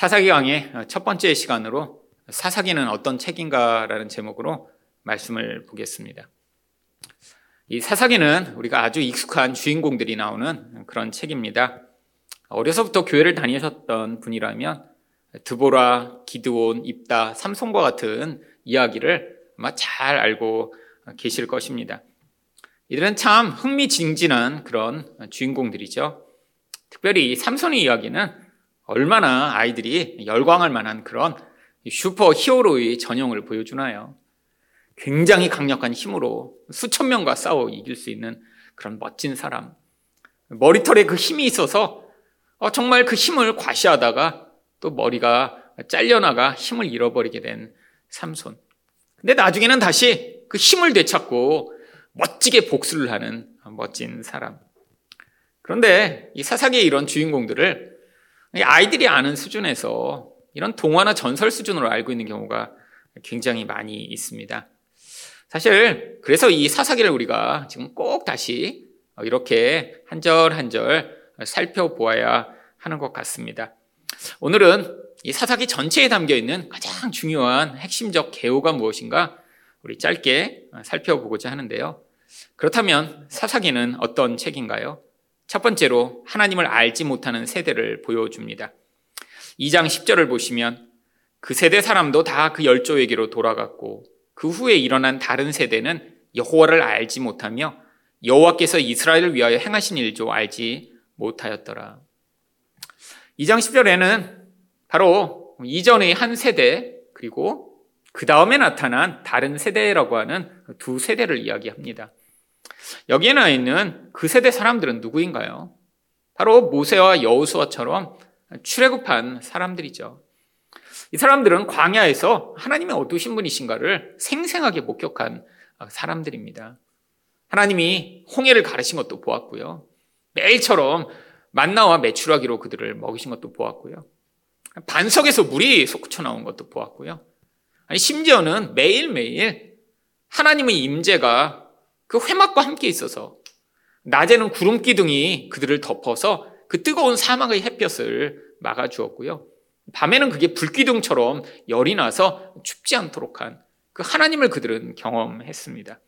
사사기 강의 첫 번째 시간으로 사사기는 어떤 책인가라는 제목으로 말씀을 보겠습니다. 이 사사기는 우리가 아주 익숙한 주인공들이 나오는 그런 책입니다. 어려서부터 교회를 다니셨던 분이라면 드보라, 기드온, 입다, 삼손과 같은 이야기를 아마 잘 알고 계실 것입니다. 이들은 참 흥미진진한 그런 주인공들이죠. 특별히 삼손의 이야기는 얼마나 아이들이 열광할 만한 그런 슈퍼 히어로의 전형을 보여주나요? 굉장히 강력한 힘으로 수천 명과 싸워 이길 수 있는 그런 멋진 사람. 머리털에 그 힘이 있어서 어, 정말 그 힘을 과시하다가 또 머리가 잘려나가 힘을 잃어버리게 된 삼손. 근데 나중에는 다시 그 힘을 되찾고 멋지게 복수를 하는 멋진 사람. 그런데 이 사사기의 이런 주인공들을 아이들이 아는 수준에서 이런 동화나 전설 수준으로 알고 있는 경우가 굉장히 많이 있습니다. 사실 그래서 이 사사기를 우리가 지금 꼭 다시 이렇게 한 절 한 절 살펴보아야 하는 것 같습니다. 오늘은 이 사사기 전체에 담겨 있는 가장 중요한 핵심적 개요가 무엇인가 우리 짧게 살펴보고자 하는데요. 그렇다면 사사기는 어떤 책인가요? 첫 번째로 하나님을 알지 못하는 세대를 보여줍니다. 2장 10절을 보시면 그 세대 사람도 다 그 열조에게로 돌아갔고 그 후에 일어난 다른 세대는 여호와를 알지 못하며 여호와께서 이스라엘을 위하여 행하신 일조 알지 못하였더라. 2장 10절에는 바로 이전의 한 세대 그리고 그 다음에 나타난 다른 세대라고 하는 두 세대를 이야기합니다. 여기에 나 있는 그 세대 사람들은 누구인가요? 바로 모세와 여우수아처럼 출애굽한 사람들이죠. 이 사람들은 광야에서 하나님의 어두신 분이신가를 생생하게 목격한 사람들입니다. 하나님이 홍해를 가르신 것도 보았고요. 매일처럼 만나와 메추라기로 그들을 먹이신 것도 보았고요. 반석에서 물이 솟구쳐 나온 것도 보았고요. 아니 심지어는 매일매일 하나님의 임재가 그 회막과 함께 있어서 낮에는 구름 기둥이 그들을 덮어서 그 뜨거운 사막의 햇볕을 막아 주었고요. 밤에는 그게 불기둥처럼 열이 나서 춥지 않도록 한 그 하나님을 그들은 경험했습니다.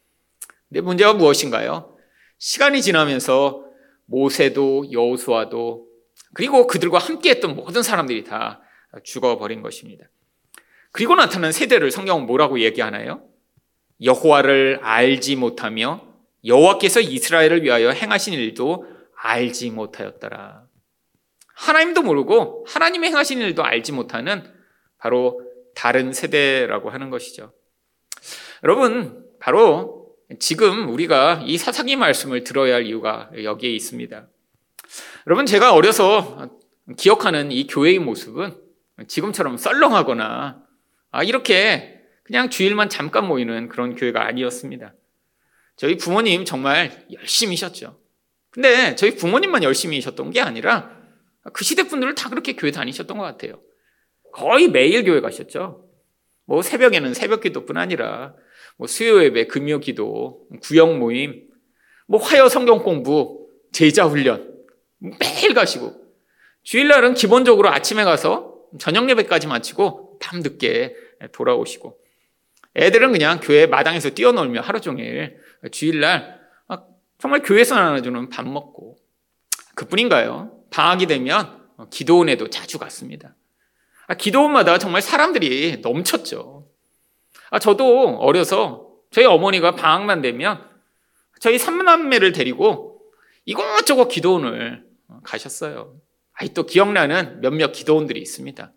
근데 문제가 무엇인가요? 시간이 지나면서 모세도 여호수아도 그리고 그들과 함께했던 모든 사람들이 다 죽어버린 것입니다. 그리고 나타난 세대를 성경은 뭐라고 얘기하나요? 여호와를 알지 못하며 여호와께서 이스라엘을 위하여 행하신 일도 알지 못하였더라. 하나님도 모르고 하나님의 행하신 일도 알지 못하는 바로 다른 세대라고 하는 것이죠. 여러분, 바로 지금 우리가 이 사사기 말씀을 들어야 할 이유가 여기에 있습니다. 여러분, 제가 어려서 기억하는 이 교회의 모습은 지금처럼 썰렁하거나 아, 이렇게 그냥 주일만 잠깐 모이는 그런 교회가 아니었습니다. 저희 부모님 정말 열심히셨죠. 근데 저희 부모님만 열심히셨던 게 아니라 그 시대 분들은 다 그렇게 교회 다니셨던 것 같아요. 거의 매일 교회 가셨죠. 뭐 새벽에는 새벽 기도뿐 아니라 뭐 수요 예배, 금요 기도, 구역 모임, 뭐 화요 성경 공부, 제자 훈련 매일 가시고 주일날은 기본적으로 아침에 가서 저녁 예배까지 마치고 밤 늦게 돌아오시고 애들은 그냥 교회 마당에서 뛰어놀며 하루 종일 주일날 정말 교회에서 나눠주는 밥 먹고 그뿐인가요? 방학이 되면 기도원에도 자주 갔습니다. 아, 기도원마다 정말 사람들이 넘쳤죠. 아, 저도 어려서 저희 어머니가 방학만 되면 저희 삼남매를 데리고 이것저것 기도원을 가셨어요. 아직도 기억나는 몇몇 기도원들이 있습니다.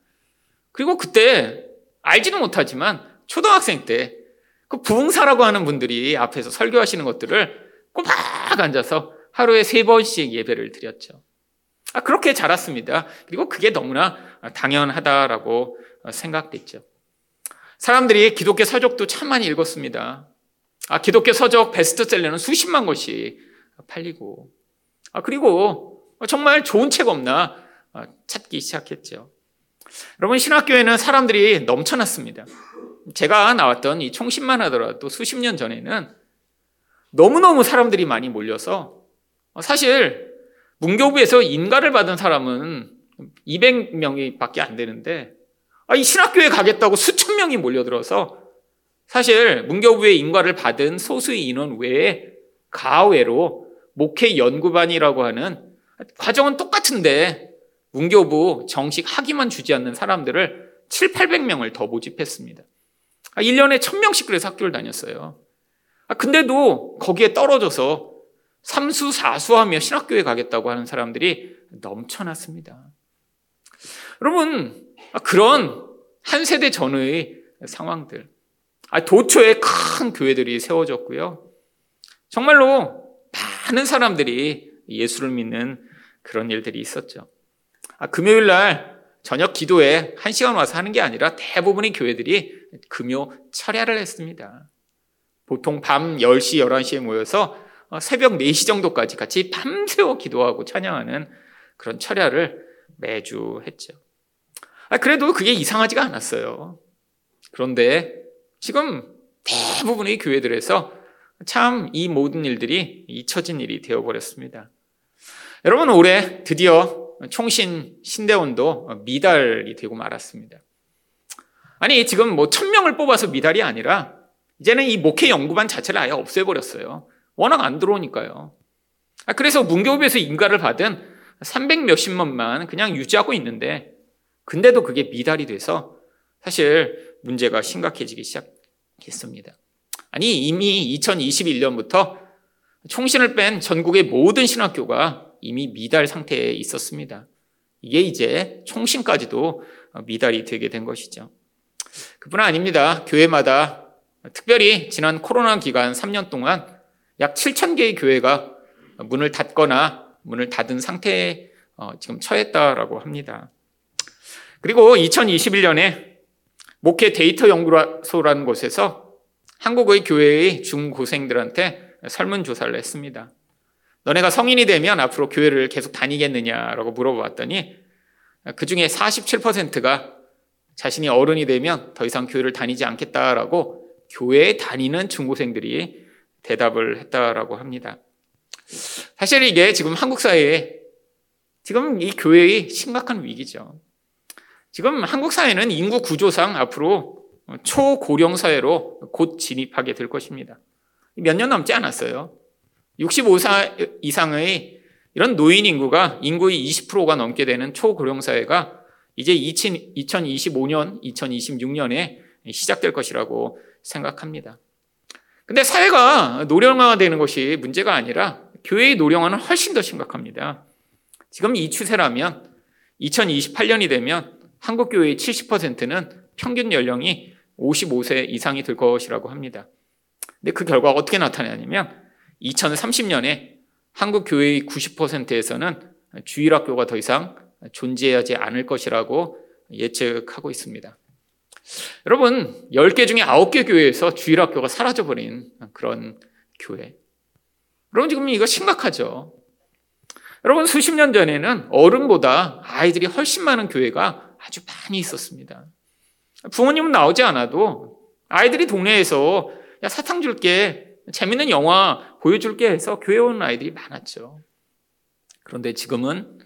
그리고 그때 알지는 못하지만 초등학생 때 그 부흥사라고 하는 분들이 앞에서 설교하시는 것들을 꼬박 앉아서 하루에 세 번씩 예배를 드렸죠. 아, 그렇게 자랐습니다. 그리고 그게 너무나 당연하다라고 생각됐죠. 사람들이 기독교 서적도 참 많이 읽었습니다. 아, 기독교 서적 베스트셀러는 수십만 권씩 팔리고, 아, 그리고 정말 좋은 책 없나 찾기 시작했죠. 여러분, 신학교에는 사람들이 넘쳐났습니다. 제가 나왔던 이 총신만 하더라도 수십 년 전에는 너무너무 사람들이 많이 몰려서 사실 문교부에서 인가를 받은 사람은 200명이 밖에 안 되는데 아, 이 신학교에 가겠다고 수천 명이 몰려들어서 사실 문교부의 인과를 받은 소수의 인원 외에 가외로 목회 연구반이라고 하는 과정은 똑같은데 문교부 정식 학위만 주지 않는 사람들을 7, 800명을 더 모집했습니다. 1년에 아, 1000명씩 그래서 학교를 다녔어요. 아, 근데도 거기에 떨어져서 삼수, 사수하며 신학교에 가겠다고 하는 사람들이 넘쳐났습니다. 여러분, 아, 그런 한 세대 전의 상황들. 도초에 큰 교회들이 세워졌고요. 정말로 많은 사람들이 예수를 믿는 그런 일들이 있었죠. 금요일 날 저녁 기도에 한 시간 와서 하는 게 아니라 대부분의 교회들이 금요 철야를 했습니다. 보통 밤 10시, 11시에 모여서 어, 새벽 4시 정도까지 같이 밤새워 기도하고 찬양하는 그런 철야를 매주 했죠. 아, 그래도 그게 이상하지가 않았어요. 그런데 지금 대부분의 교회들에서 참 이 모든 일들이 잊혀진 일이 되어버렸습니다. 여러분, 올해 드디어 총신 신대원도 미달이 되고 말았습니다. 아니, 지금 뭐 천명을 뽑아서 미달이 아니라 이제는 이 목회 연구반 자체를 아예 없애버렸어요. 워낙 안 들어오니까요. 아, 그래서 문교부에서 인가를 받은 300 몇십만만 그냥 유지하고 있는데, 근데도 그게 미달이 돼서 사실 문제가 심각해지기 시작했습니다. 아니, 이미 2021년부터 총신을 뺀 전국의 모든 신학교가 이미 미달 상태에 있었습니다. 이게 이제 총신까지도 미달이 되게 된 것이죠. 그뿐 아닙니다. 교회마다 특별히 지난 코로나 기간 3년 동안 약 7천 개의 교회가 문을 닫거나 문을 닫은 상태에 어, 지금 처했다라고 합니다. 그리고 2021년에 목회 데이터 연구소라는 곳에서 한국의 교회의 중고생들한테 설문조사를 했습니다. 너네가 성인이 되면 앞으로 교회를 계속 다니겠느냐라고 물어봤더니 그 중에 47%가 자신이 어른이 되면 더 이상 교회를 다니지 않겠다라고 교회에 다니는 중고생들이 대답을 했다라고 합니다. 사실 이게 지금 한국 사회에 지금 이 교회의 심각한 위기죠. 지금 한국 사회는 인구 구조상 앞으로 초고령 사회로 곧 진입하게 될 것입니다. 몇 년 남지 않았어요. 65세 이상의 이런 노인 인구가 인구의 20%가 넘게 되는 초고령 사회가 이제 2025년, 2026년에 시작될 것이라고 생각합니다. 근데 사회가 노령화되는 것이 문제가 아니라 교회의 노령화는 훨씬 더 심각합니다. 지금 이 추세라면 2028년이 되면 한국 교회의 70%는 평균 연령이 55세 이상이 될 것이라고 합니다. 근데 그 결과가 어떻게 나타나냐면 2030년에 한국 교회의 90%에서는 주일학교가 더 이상 존재하지 않을 것이라고 예측하고 있습니다. 여러분, 10개 중에 9개 교회에서 주일학교가 사라져버린 그런 교회. 여러분, 지금 이거 심각하죠? 여러분, 수십 년 전에는 어른보다 아이들이 훨씬 많은 교회가 아주 많이 있었습니다. 부모님은 나오지 않아도 아이들이 동네에서 야, 사탕 줄게. 재밌는 영화 보여줄게 해서 교회 오는 아이들이 많았죠. 그런데 지금은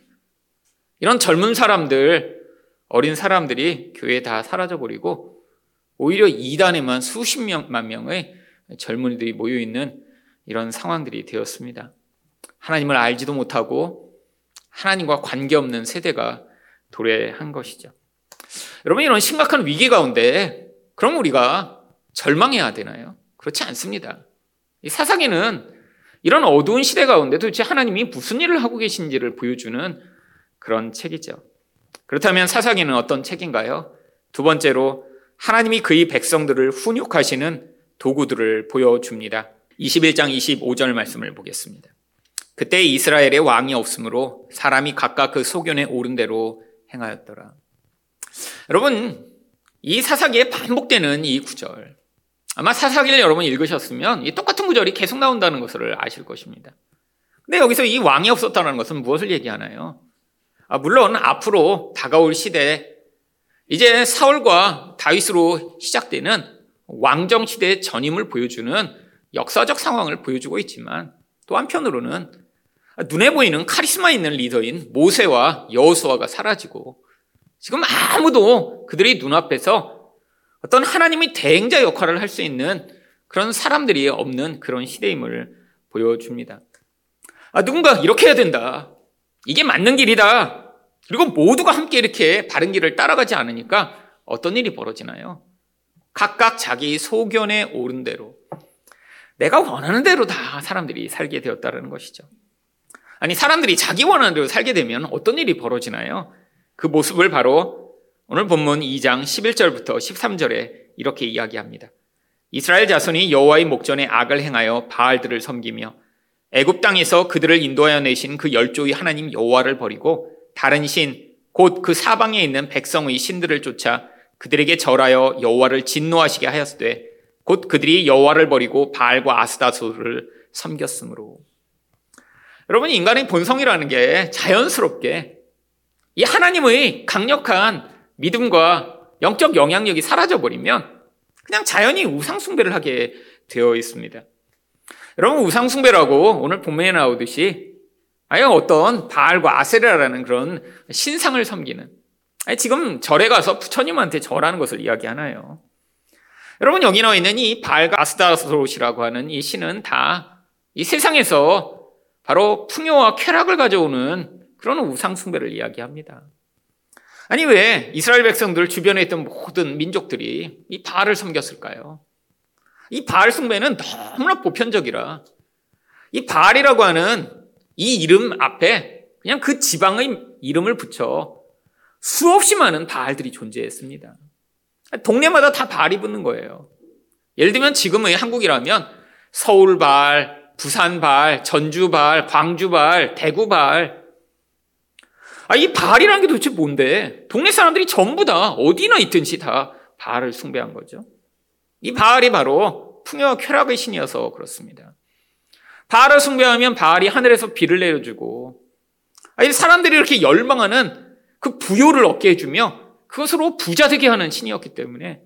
이런 젊은 사람들, 어린 사람들이 교회에 다 사라져버리고 오히려 이단에만 수십만 명의 젊은이들이 모여있는 이런 상황들이 되었습니다. 하나님을 알지도 못하고 하나님과 관계없는 세대가 도래한 것이죠. 여러분, 이런 심각한 위기 가운데 그럼 우리가 절망해야 되나요? 그렇지 않습니다. 이 사사기는 이런 어두운 시대 가운데 도대체 하나님이 무슨 일을 하고 계신지를 보여주는 그런 책이죠. 그렇다면 사사기는 어떤 책인가요? 두 번째로 하나님이 그의 백성들을 훈육하시는 도구들을 보여줍니다. 21장 25절 말씀을 보겠습니다. 그때 이스라엘에 왕이 없으므로 사람이 각각 그 소견에 오른 대로 행하였더라. 여러분, 이 사사기에 반복되는 이 구절. 아마 사사기를 여러분 읽으셨으면 이 똑같은 구절이 계속 나온다는 것을 아실 것입니다. 근데 여기서 이 왕이 없었다는 것은 무엇을 얘기하나요? 아, 물론 앞으로 다가올 시대 이제 사울과 다윗으로 시작되는 왕정 시대의 전임을 보여주는 역사적 상황을 보여주고 있지만 또 한편으로는 눈에 보이는 카리스마 있는 리더인 모세와 여호수아가 사라지고 지금 아무도 그들의 눈앞에서 어떤 하나님이 대행자 역할을 할 수 있는 그런 사람들이 없는 그런 시대임을 보여줍니다. 아, 누군가 이렇게 해야 된다. 이게 맞는 길이다. 그리고 모두가 함께 이렇게 바른 길을 따라가지 않으니까 어떤 일이 벌어지나요? 각각 자기 소견에 오른 대로 내가 원하는 대로 다 사람들이 살게 되었다는 것이죠. 아니, 사람들이 자기 원하는 대로 살게 되면 어떤 일이 벌어지나요? 그 모습을 바로 오늘 본문 2장 11절부터 13절에 이렇게 이야기합니다. 이스라엘 자손이 여호와의 목전에 악을 행하여 바알들을 섬기며 애굽 땅에서 그들을 인도하여 내신 그 열조의 하나님 여호와를 버리고 다른 신 곧 그 사방에 있는 백성의 신들을 쫓아 그들에게 절하여 여호와를 진노하시게 하였으되 곧 그들이 여호와를 버리고 바알과 아스다소를 섬겼으므로 여러분 인간의 본성이라는 게 자연스럽게 이 하나님의 강력한 믿음과 영적 영향력이 사라져 버리면 그냥 자연히 우상 숭배를 하게 되어 있습니다. 여러분 우상숭배라고 오늘 본문에 나오듯이 아예 어떤 바알과 아세라라는 그런 신상을 섬기는 지금 절에 가서 부처님한테 절하는 것을 이야기하나요? 여러분 여기 나와 있는 이 바알과 아스다로시라고 하는 이 신은 다 이 세상에서 바로 풍요와 쾌락을 가져오는 그런 우상 숭배를 이야기합니다. 아니 왜 이스라엘 백성들 주변에 있던 모든 민족들이 이 바알을 섬겼을까요? 이 바알 숭배는 너무나 보편적이라 이 바알이라고 하는 이 이름 앞에 그냥 그 지방의 이름을 붙여 수없이 많은 바알들이 존재했습니다. 동네마다 다 바알이 붙는 거예요. 예를 들면 지금의 한국이라면 서울 바알, 부산 바알, 전주 바알, 광주 바알, 대구 바알. 아, 이 바알이라는 게 도대체 뭔데? 동네 사람들이 전부 다 어디나 있든지 다 바알을 숭배한 거죠. 이 바알이 바로 풍요와 쾌락의 신이어서 그렇습니다. 바알을 숭배하면 바알이 하늘에서 비를 내려주고, 아니, 사람들이 이렇게 열망하는 그 부요를 얻게 해주며 그것으로 부자 되게 하는 신이었기 때문에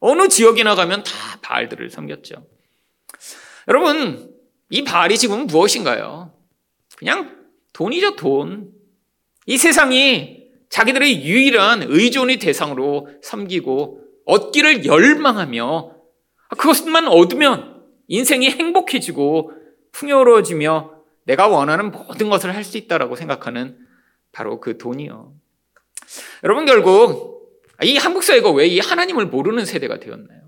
어느 지역에 나가면 다 바알들을 섬겼죠. 여러분, 이 바알이 지금 무엇인가요? 그냥 돈이죠, 돈. 이 세상이 자기들의 유일한 의존의 대상으로 섬기고 얻기를 열망하며 그것만 얻으면 인생이 행복해지고 풍요로워지며 내가 원하는 모든 것을 할 수 있다라고 생각하는 바로 그 돈이요. 여러분 결국 이 한국 사회가 왜 이 하나님을 모르는 세대가 되었나요?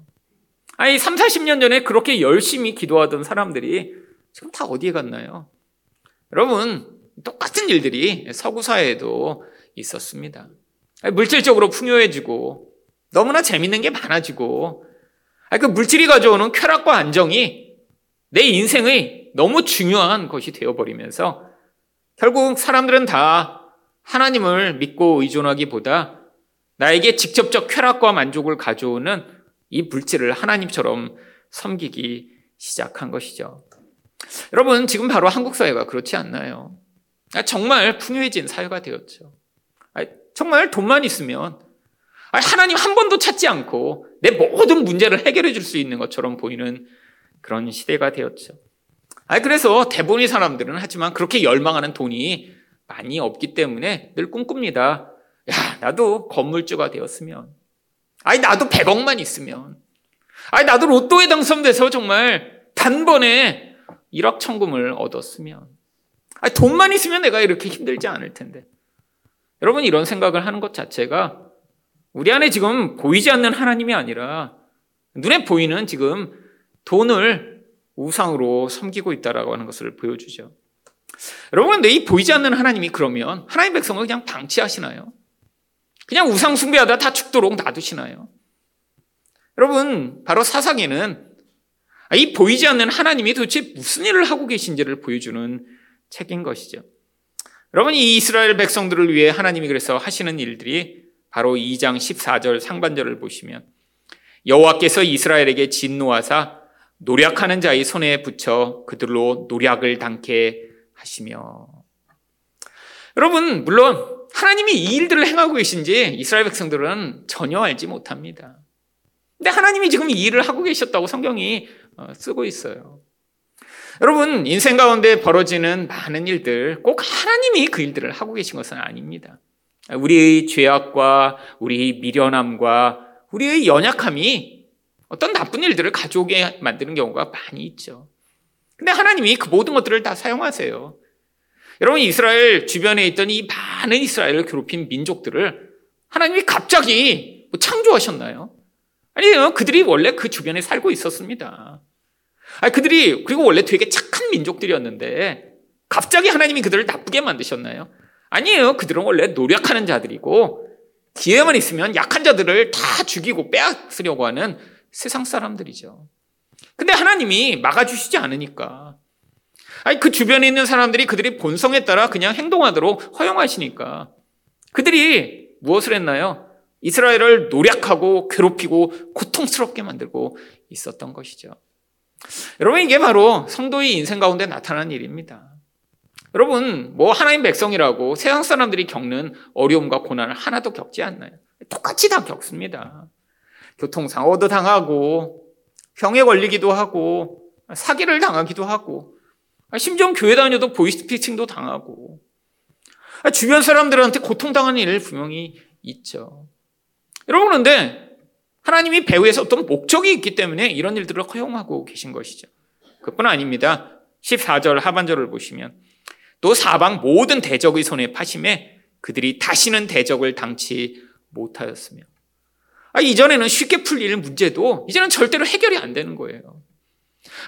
아니 3, 40년 전에 그렇게 열심히 기도하던 사람들이 지금 다 어디에 갔나요? 여러분 똑같은 일들이 서구 사회에도 있었습니다. 물질적으로 풍요해지고 너무나 재밌는 게 많아지고 그 물질이 가져오는 쾌락과 안정이 내 인생의 너무 중요한 것이 되어버리면서 결국 사람들은 다 하나님을 믿고 의존하기보다 나에게 직접적 쾌락과 만족을 가져오는 이 물질을 하나님처럼 섬기기 시작한 것이죠. 여러분, 지금 바로 한국 사회가 그렇지 않나요? 아, 정말 풍요해진 사회가 되었죠. 아, 정말 돈만 있으면 아, 하나님 한 번도 찾지 않고 내 모든 문제를 해결해 줄 수 있는 것처럼 보이는 그런 시대가 되었죠. 그래서 대부분의 사람들은 하지만 그렇게 열망하는 돈이 많이 없기 때문에 늘 꿈꿉니다. 야, 나도 건물주가 되었으면. 아니, 나도 100억만 있으면. 아니, 나도 로또에 당첨돼서 정말 단번에 1억 천금을 얻었으면. 아니, 돈만 있으면 내가 이렇게 힘들지 않을 텐데. 여러분, 이런 생각을 하는 것 자체가 우리 안에 지금 보이지 않는 하나님이 아니라 눈에 보이는 지금 돈을 우상으로 섬기고 있다라고 하는 것을 보여주죠. 여러분, 이 보이지 않는 하나님이 그러면 하나님 백성을 그냥 방치하시나요? 그냥 우상 숭배하다 다 죽도록 놔두시나요? 여러분, 바로 사사기는 이 보이지 않는 하나님이 도대체 무슨 일을 하고 계신지를 보여주는 책인 것이죠. 여러분, 이 이스라엘 백성들을 위해 하나님이 그래서 하시는 일들이 바로 2장 14절 상반절을 보시면 여호와께서 이스라엘에게 진노하사 노력하는 자의 손에 붙여 그들로 노력을 당케 하시며 여러분 물론 하나님이 이 일들을 행하고 계신지 이스라엘 백성들은 전혀 알지 못합니다. 근데 하나님이 지금 이 일을 하고 계셨다고 성경이 어, 쓰고 있어요. 여러분, 인생 가운데 벌어지는 많은 일들, 꼭 하나님이 그 일들을 하고 계신 것은 아닙니다. 우리의 죄악과 우리의 미련함과 우리의 연약함이 어떤 나쁜 일들을 가져오게 만드는 경우가 많이 있죠. 근데 하나님이 그 모든 것들을 다 사용하세요. 여러분, 이스라엘 주변에 있던 이 많은 이스라엘을 괴롭힌 민족들을 하나님이 갑자기 뭐 창조하셨나요? 아니요. 그들이 원래 그 주변에 살고 있었습니다. 아니, 그들이, 그리고 원래 되게 착한 민족들이었는데, 갑자기 하나님이 그들을 나쁘게 만드셨나요? 아니에요. 그들은 원래 노력하는 자들이고, 기회만 있으면 약한 자들을 다 죽이고 빼앗으려고 하는 세상 사람들이죠. 근데 하나님이 막아주시지 않으니까. 아니, 그 주변에 있는 사람들이 그들이 본성에 따라 그냥 행동하도록 허용하시니까. 그들이 무엇을 했나요? 이스라엘을 노력하고 괴롭히고 고통스럽게 만들고 있었던 것이죠. 여러분, 이게 바로 성도의 인생 가운데 나타난 일입니다. 여러분, 뭐 하나님 백성이라고 세상 사람들이 겪는 어려움과 고난을 하나도 겪지 않나요? 똑같이 다 겪습니다. 교통사고 도 당하고, 병에 걸리기도 하고, 사기를 당하기도 하고, 심지어 교회 다녀도 보이스피칭도 당하고, 주변 사람들한테 고통당하는 일 분명히 있죠. 여러분, 그런데 하나님이 배후에서 어떤 목적이 있기 때문에 이런 일들을 허용하고 계신 것이죠. 그뿐 아닙니다. 14절 하반절을 보시면 또 사방 모든 대적의 손에 파심에 그들이 다시는 대적을 당치 못하였으며 아, 이전에는 쉽게 풀릴 문제도 이제는 절대로 해결이 안 되는 거예요.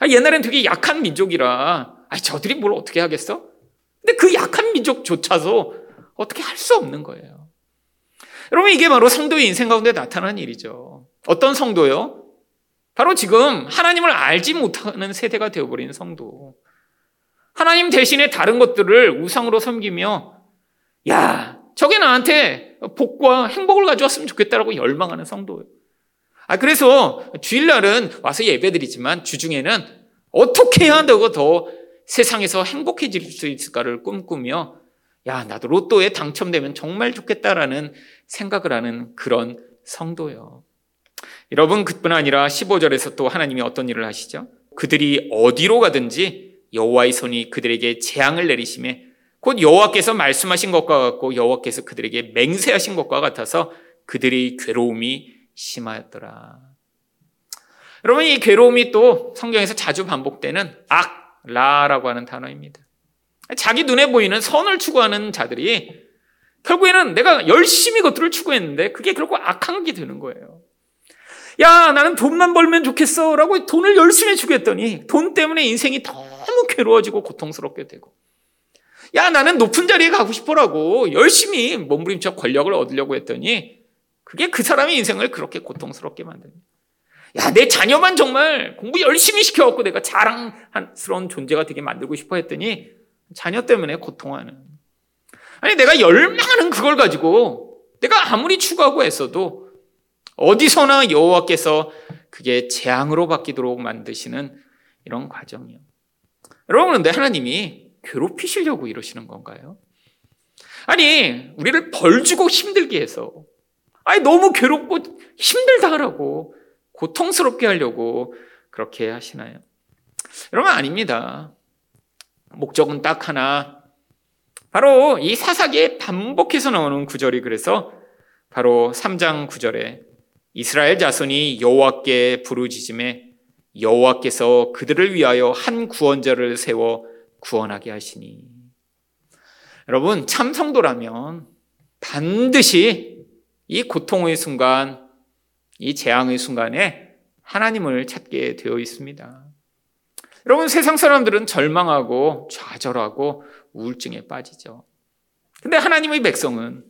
아, 옛날엔 되게 약한 민족이라 아, 저들이 뭘 어떻게 하겠어? 근데 그 약한 민족조차도 어떻게 할 수 없는 거예요. 여러분 이게 바로 성도의 인생 가운데 나타난 일이죠. 어떤 성도요? 바로 지금 하나님을 알지 못하는 세대가 되어버린 성도. 하나님 대신에 다른 것들을 우상으로 섬기며, 야, 저게 나한테 복과 행복을 가져왔으면 좋겠다라고 열망하는 성도예요. 아, 그래서 주일날은 와서 예배드리지만 주중에는 어떻게 해야 되고 더 세상에서 행복해질 수 있을까를 꿈꾸며, 야, 나도 로또에 당첨되면 정말 좋겠다라는 생각을 하는 그런 성도요. 여러분, 그뿐 아니라 15절에서 또 하나님이 어떤 일을 하시죠? 그들이 어디로 가든지 여호와의 손이 그들에게 재앙을 내리심에 곧 여호와께서 말씀하신 것과 같고 여호와께서 그들에게 맹세하신 것과 같아서 그들의 괴로움이 심하였더라. 여러분 이 괴로움이 또 성경에서 자주 반복되는 악, 라라고 하는 단어입니다. 자기 눈에 보이는 선을 추구하는 자들이 결국에는 내가 열심히 것들을 추구했는데 그게 결국 악한 게 되는 거예요. 야, 나는 돈만 벌면 좋겠어. 라고 돈을 열심히 주겠더니 돈 때문에 인생이 괴로워지고 고통스럽게 되고. 야, 나는 높은 자리에 가고 싶어라고 열심히 몸부림쳐 권력을 얻으려고 했더니 그게 그 사람의 인생을 그렇게 고통스럽게 만듭니다. 야, 내 자녀만 정말 공부 열심히 시켜갖고 내가 자랑스러운 존재가 되게 만들고 싶어 했더니 자녀 때문에 고통하는. 아니, 내가 열망하는 그걸 가지고 내가 아무리 추구하고 했어도 어디서나 여호와께서 그게 재앙으로 바뀌도록 만드시는 이런 과정이요. 여러분 그런데 하나님이 괴롭히시려고 이러시는 건가요? 아니 우리를 벌주고 힘들게 해서 아니 너무 괴롭고 힘들다 하라고 고통스럽게 하려고 그렇게 하시나요? 여러분 아닙니다. 목적은 딱 하나 바로 이 사사기에 반복해서 나오는 구절이 그래서 바로 3장 9절에 이스라엘 자손이 여호와께 부르짖음에 여호와께서 그들을 위하여 한 구원자를 세워 구원하게 하시니 여러분 참 성도라면 반드시 이 고통의 순간 이 재앙의 순간에 하나님을 찾게 되어 있습니다. 여러분 세상 사람들은 절망하고 좌절하고 우울증에 빠지죠. 근데 하나님의 백성은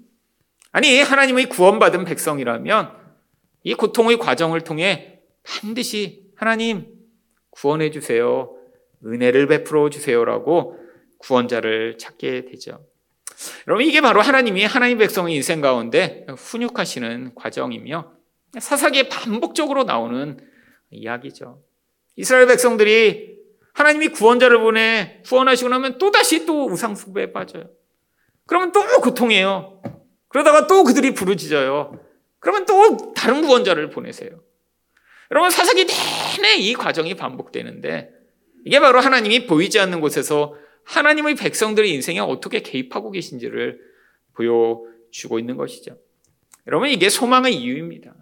아니 하나님의 구원받은 백성이라면 이 고통의 과정을 통해 반드시 하나님 구원해 주세요. 은혜를 베풀어 주세요라고 구원자를 찾게 되죠. 여러분 이게 바로 하나님이 하나님 백성의 인생 가운데 훈육하시는 과정이며 사사기에 반복적으로 나오는 이야기죠. 이스라엘 백성들이 하나님이 구원자를 보내 구원하시고 나면 또다시 또 우상 숭배에 빠져요. 그러면 또 고통해요. 그러다가 또 그들이 부르짖어요. 그러면 또 다른 구원자를 보내세요. 여러분 사사기 내내 이 과정이 반복되는데 이게 바로 하나님이 보이지 않는 곳에서 하나님의 백성들의 인생에 어떻게 개입하고 계신지를 보여주고 있는 것이죠. 여러분, 이게 소망의 이유입니다.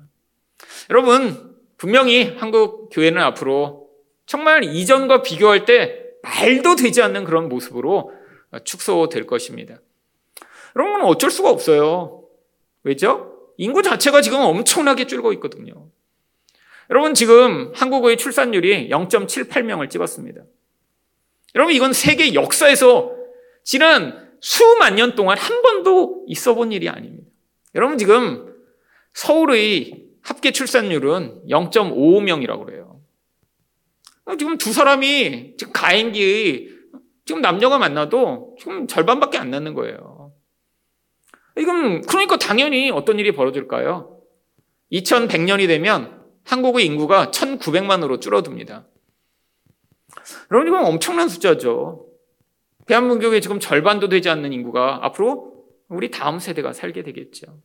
여러분, 분명히 한국 교회는 앞으로 정말 이전과 비교할 때 말도 되지 않는 그런 모습으로 축소될 것입니다. 여러분, 어쩔 수가 없어요. 왜죠? 인구 자체가 지금 엄청나게 줄고 있거든요. 여러분, 지금 한국의 출산율이 0.78명을 찍었습니다. 여러분, 이건 세계 역사에서 지난 수만 년 동안 한 번도 있어 본 일이 아닙니다. 여러분, 지금 서울의 합계 출산율은 0.55명이라고 그래요. 지금 두 사람이 지금 가행기 지금 남녀가 만나도 지금 절반밖에 안 낳는 거예요. 이건 그러니까 당연히 어떤 일이 벌어질까요? 2100년이 되면 한국의 인구가 1900만으로 줄어듭니다. 여러분 이건 엄청난 숫자죠. 대한민국의 지금 절반도 되지 않는 인구가 앞으로 우리 다음 세대가 살게 되겠죠.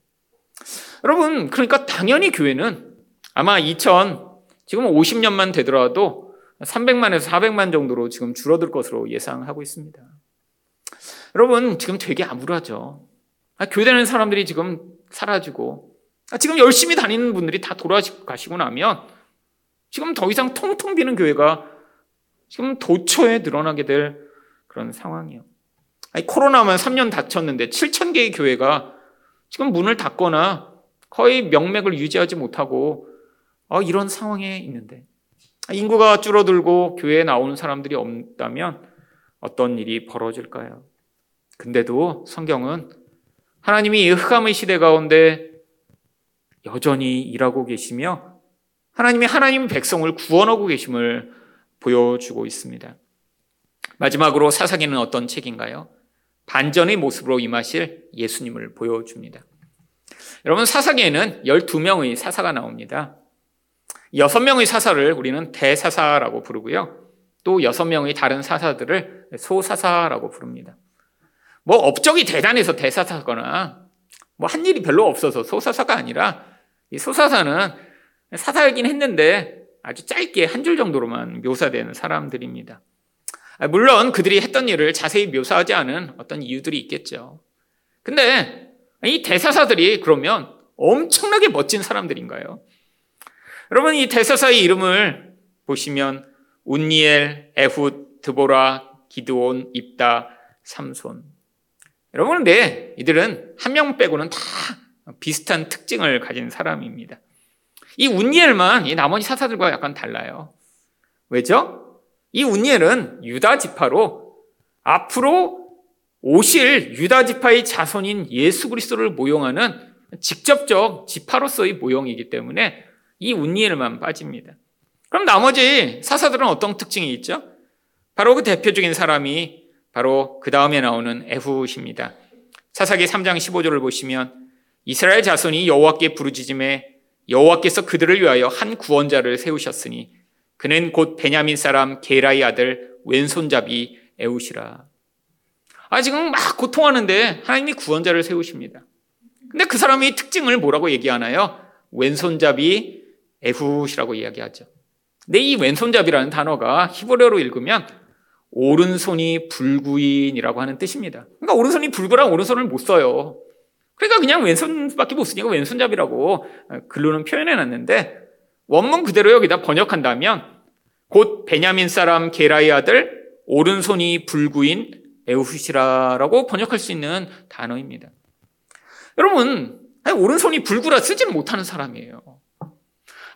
여러분 그러니까 당연히 교회는 아마 2000 지금 50년만 되더라도 300만에서 400만 정도로 지금 줄어들 것으로 예상하고 있습니다. 여러분 지금 되게 암울하죠. 아, 교회 다니는 사람들이 지금 사라지고 아, 지금 열심히 다니는 분들이 다 돌아가시고 나면 지금 더 이상 통통 비는 교회가 지금 도처에 늘어나게 될 그런 상황이에요. 아니, 코로나만 3년 닫혔는데 7천 개의 교회가 지금 문을 닫거나 거의 명맥을 유지하지 못하고 어, 이런 상황에 있는데 인구가 줄어들고 교회에 나오는 사람들이 없다면 어떤 일이 벌어질까요? 근데도 성경은 하나님이 이 흑암의 시대 가운데 여전히 일하고 계시며 하나님이 하나님 백성을 구원하고 계심을 보여주고 있습니다. 마지막으로 사사기는 어떤 책인가요? 반전의 모습으로 임하실 예수님을 보여줍니다. 여러분, 사사기에는 12명의 사사가 나옵니다. 6명의 사사를 우리는 대사사라고 부르고요. 또 6명의 다른 사사들을 소사사라고 부릅니다. 뭐 업적이 대단해서 대사사거나 뭐 한 일이 별로 없어서 소사사가 아니라 이 소사사는 사사이긴 했는데 아주 짧게 한 줄 정도로만 묘사되는 사람들입니다. 아, 물론 그들이 했던 일을 자세히 묘사하지 않은 어떤 이유들이 있겠죠. 근데 이 대사사들이 그러면 엄청나게 멋진 사람들인가요? 여러분 이 대사사의 이름을 보시면 운니엘, 에훗, 드보라, 기드온, 입다, 삼손. 여러분 근데 이들은 한 명 빼고는 다 비슷한 특징을 가진 사람입니다. 이 운니엘만 이 나머지 사사들과 약간 달라요. 왜죠? 이 운니엘은 유다 지파로 앞으로 오실 유다 지파의 자손인 예수 그리스도를 모용하는 직접적 지파로서의 모형이기 때문에 이 운니엘만 빠집니다. 그럼 나머지 사사들은 어떤 특징이 있죠? 바로 그 대표적인 사람이 바로 그 다음에 나오는 에훗입니다. 사사기 3장 15절을 보시면 이스라엘 자손이 여호와께 부르짖음에 여호와께서 그들을 위하여 한 구원자를 세우셨으니 그는 곧 베냐민 사람 게라의 아들 왼손잡이 에우시라. 아 지금 막 고통하는데 하나님이 구원자를 세우십니다. 근데 그 사람의 특징을 뭐라고 얘기하나요? 왼손잡이 에훗이라고 이야기하죠. 근데 이 왼손잡이라는 단어가 히브리어로 읽으면 오른손이 불구인이라고 하는 뜻입니다. 그러니까 오른손이 불구랑 오른손을 못 써요. 그러니까 그냥 왼손밖에 못 쓰니까 왼손잡이라고 글로는 표현해 놨는데 원문 그대로 여기다 번역한다면 곧 베냐민 사람 게라의 아들 오른손이 불구인 에우훗이라라고 번역할 수 있는 단어입니다. 여러분, 오른손이 불구라 쓰지는 못하는 사람이에요.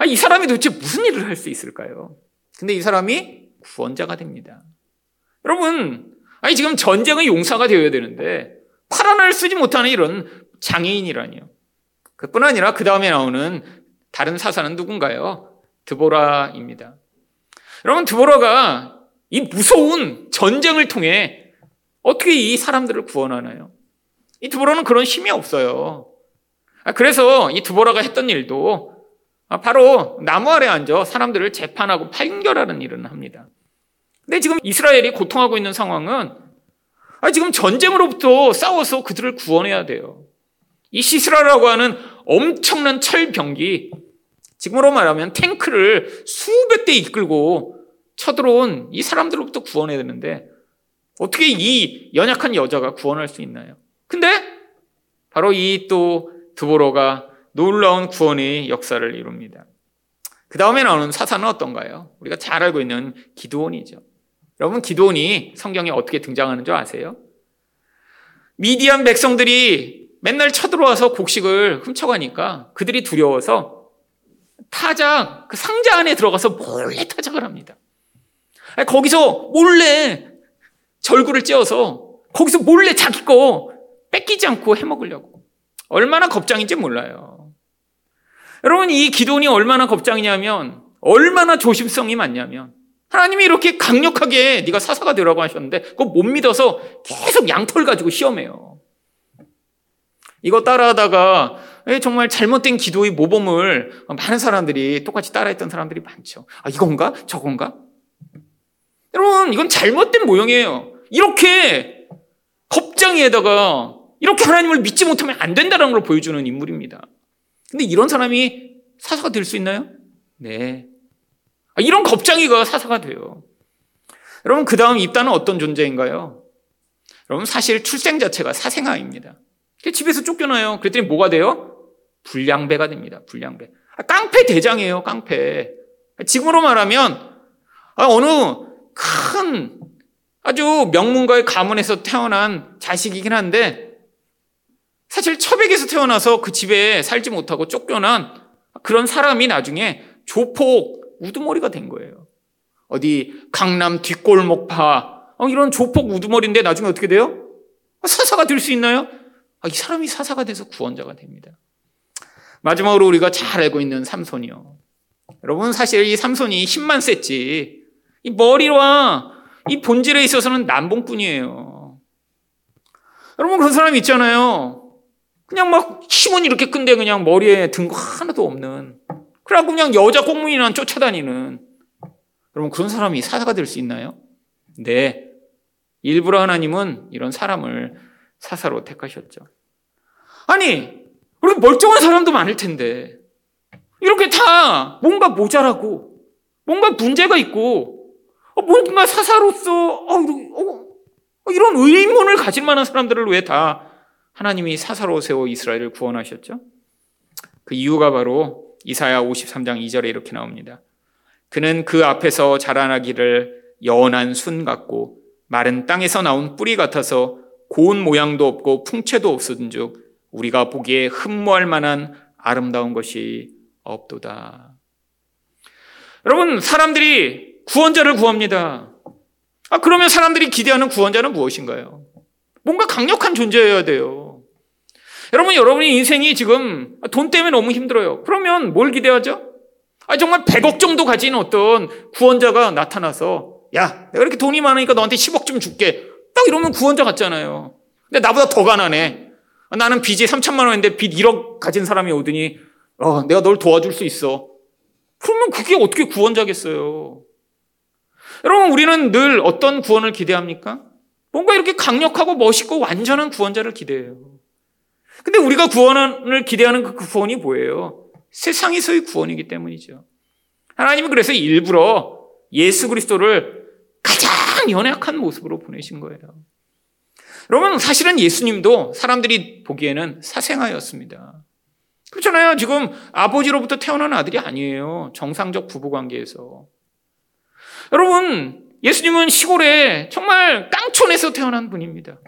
이 사람이 도대체 무슨 일을 할 수 있을까요? 근데 이 사람이 구원자가 됩니다. 여러분, 아니 지금 전쟁의 용사가 되어야 되는데 팔 하나를 쓰지 못하는 이런 장애인이라니요. 그뿐 아니라 그 다음에 나오는 다른 사사는 누군가요? 드보라입니다. 여러분, 드보라가 이 무서운 전쟁을 통해 어떻게 이 사람들을 구원하나요? 이 드보라는 그런 힘이 없어요. 아, 그래서 이 드보라가 했던 일도 바로 나무 아래 앉아 사람들을 재판하고 판결하는 일을 합니다. 근데 지금 이스라엘이 고통하고 있는 상황은 지금 전쟁으로부터 싸워서 그들을 구원해야 돼요. 이 시스라라고 하는 엄청난 철병기, 지금으로 말하면 탱크를 수백 대 이끌고 쳐들어온 이 사람들로부터 구원해야 되는데 어떻게 이 연약한 여자가 구원할 수 있나요? 근데 바로 이 또 드보로가 놀라운 구원의 역사를 이룹니다. 그 다음에 나오는 사사는 어떤가요? 우리가 잘 알고 있는 기도원이죠. 여러분 기도원이 성경에 어떻게 등장하는 줄 아세요? 미디안 백성들이 맨날 쳐들어와서 곡식을 훔쳐가니까 그들이 두려워서 타작, 그 상자 안에 들어가서 몰래 타작을 합니다. 거기서 몰래 절구를 찧어서 거기서 몰래 자기 거 뺏기지 않고 해먹으려고. 얼마나 겁장인지 몰라요. 여러분, 이 기도원이 얼마나 겁장이냐면, 얼마나 조심성이 많냐면, 하나님이 이렇게 강력하게 네가 사사가 되라고 하셨는데, 그거 못 믿어서 계속 양털 가지고 시험해요. 이거 따라하다가 예, 정말 잘못된 기도의 모범을 많은 사람들이 똑같이 따라했던 사람들이 많죠. 아, 이건가? 저건가? 여러분, 이건 잘못된 모형이에요. 이렇게 겁장에다가 이렇게 하나님을 믿지 못하면 안 된다는 걸 보여주는 인물입니다. 근데 이런 사람이 사사가 될 수 있나요? 네. 아, 이런 겁장이가 사사가 돼요. 여러분, 그 다음 입단은 어떤 존재인가요? 여러분, 사실 출생 자체가 사생아입니다. 집에서 쫓겨나요. 그랬더니 뭐가 돼요? 불량배가 됩니다. 불량배. 아, 깡패 대장이에요. 깡패. 지금으로 말하면 아, 어느 큰 아주 명문가의 가문에서 태어난 자식이긴 한데 사실 처백에서 태어나서 그 집에 살지 못하고 쫓겨난 그런 사람이 나중에 조폭 우두머리가 된 거예요. 어디 강남 뒷골목파 어, 이런 조폭 우두머리인데 나중에 어떻게 돼요? 사사가 될 수 있나요? 아, 이 사람이 사사가 돼서 구원자가 됩니다. 마지막으로 우리가 잘 알고 있는 삼손이요. 여러분 사실 이 삼손이 힘만 셌지 이 머리와 이 본질에 있어서는 남봉뿐이에요. 여러분 그런 사람 있잖아요. 그냥 막 힘은 이렇게 큰데 그냥 머리에 든 거 하나도 없는. 그래갖고 그냥 여자 공무원이나 쫓아다니는. 여러분 그런 사람이 사사가 될 수 있나요? 네. 일부러 하나님은 이런 사람을 사사로 택하셨죠. 아니, 우리 멀쩡한 사람도 많을 텐데, 이렇게 다 뭔가 모자라고, 뭔가 문제가 있고, 어, 뭔가 사사로서, 어, 어, 어, 이런 의문을 가질 만한 사람들을 왜 다 하나님이 사사로 세워 이스라엘을 구원하셨죠? 그 이유가 바로 이사야 53장 2절에 이렇게 나옵니다. 그는 그 앞에서 자라나기를 연한 순 같고 마른 땅에서 나온 뿌리 같아서 고운 모양도 없고 풍채도 없은즉 우리가 보기에 흠모할 만한 아름다운 것이 없도다. 여러분 사람들이 구원자를 구합니다. 아 그러면 사람들이 기대하는 구원자는 무엇인가요? 뭔가 강력한 존재여야 돼요. 여러분 여러분의 인생이 지금 돈 때문에 너무 힘들어요. 그러면 뭘 기대하죠? 아 정말 100억 정도 가진 어떤 구원자가 나타나서 야 내가 이렇게 돈이 많으니까 너한테 10억 좀 줄게. 딱 이러면 구원자 같잖아요. 근데 나보다 더 가난해. 나는 빚이 3천만 원인데 빚 1억 가진 사람이 오더니 어, 내가 널 도와줄 수 있어. 그러면 그게 어떻게 구원자겠어요? 여러분 우리는 늘 어떤 구원을 기대합니까? 뭔가 이렇게 강력하고 멋있고 완전한 구원자를 기대해요. 근데 우리가 구원을 기대하는 그 구원이 뭐예요? 세상에서의 구원이기 때문이죠. 하나님은 그래서 일부러 예수 그리스도를 가장 연약한 모습으로 보내신 거예요. 여러분, 사실은 예수님도 사람들이 보기에는 사생아였습니다. 그렇잖아요. 지금 아버지로부터 태어난 아들이 아니에요. 정상적 부부 관계에서. 여러분, 예수님은 시골에 정말 깡촌에서 태어난 분입니다.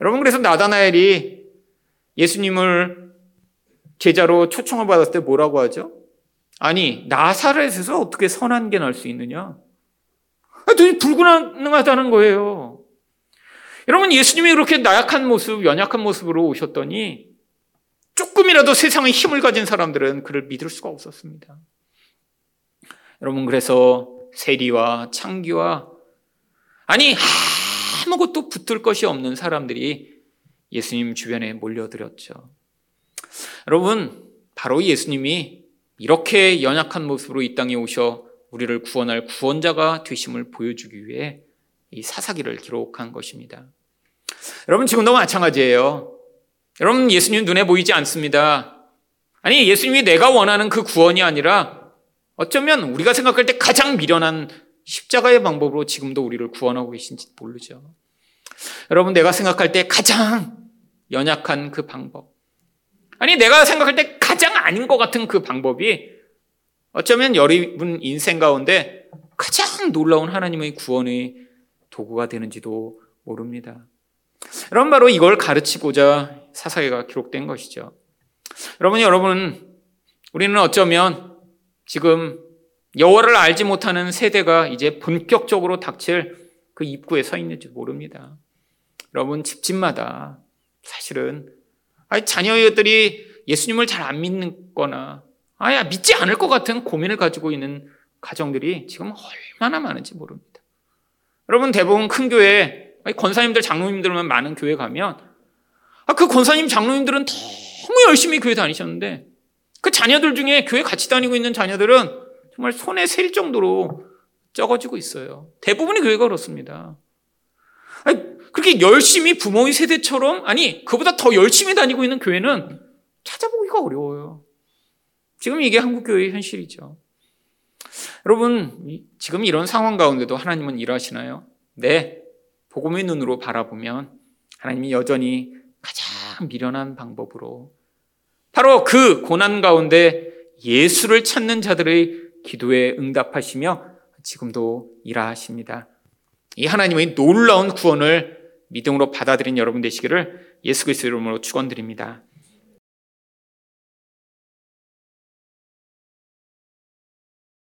여러분, 그래서 나다나엘이 예수님을 제자로 초청을 받았을 때 뭐라고 하죠? 아니, 나사렛에서 어떻게 선한 게 날 수 있느냐? 도저히 불가능하다는 거예요. 여러분, 예수님이 그렇게 나약한 모습, 연약한 모습으로 오셨더니 조금이라도 세상에 힘을 가진 사람들은 그를 믿을 수가 없었습니다. 여러분, 그래서 세리와 창기와 아니, 아무것도 붙을 것이 없는 사람들이 예수님 주변에 몰려들었죠. 여러분, 바로 예수님이 이렇게 연약한 모습으로 이 땅에 오셔 우리를 구원할 구원자가 되심을 보여주기 위해 이 사사기를 기록한 것입니다. 여러분, 지금도 마찬가지예요. 여러분, 예수님 눈에 보이지 않습니다. 아니, 예수님이 내가 원하는 그 구원이 아니라 어쩌면 우리가 생각할 때 가장 미련한 십자가의 방법으로 지금도 우리를 구원하고 계신지 모르죠. 여러분, 내가 생각할 때 가장 연약한 그 방법. 아니, 내가 생각할 때 가장 아닌 것 같은 그 방법이 어쩌면 여러분 인생 가운데 가장 놀라운 하나님의 구원의 도구가 되는지도 모릅니다. 여러분, 바로 이걸 가르치고자 사사기가 기록된 것이죠. 여러분, 여러분, 우리는 어쩌면 지금 여호와를 알지 못하는 세대가 이제 본격적으로 닥칠 그 입구에 서 있는지 모릅니다. 여러분 집집마다 사실은 아니 자녀들이 예수님을 잘 안 믿거나 아야 믿지 않을 것 같은 고민을 가지고 있는 가정들이 지금 얼마나 많은지 모릅니다. 여러분 대부분 큰 교회 권사님들 장로님들만 많은 교회 가면 아, 그 권사님 장로님들은 너무 열심히 교회 다니셨는데 그 자녀들 중에 교회 같이 다니고 있는 자녀들은 정말 손에 셀 정도로 적어지고 있어요. 대부분이 교회가 그렇습니다. 그렇게 열심히 부모의 세대처럼, 아니, 그보다 더 열심히 다니고 있는 교회는 찾아보기가 어려워요. 지금 이게 한국 교회의 현실이죠. 여러분, 지금 이런 상황 가운데도 하나님은 일하시나요? 네. 복음의 눈으로 바라보면 하나님이 여전히 가장 미련한 방법으로 바로 그 고난 가운데 예수를 찾는 자들의 기도에 응답하시며 지금도 일하십니다. 이 하나님의 놀라운 구원을 믿음으로 받아들인 여러분 되시기를 예수 그리스도 이름으로 축원드립니다.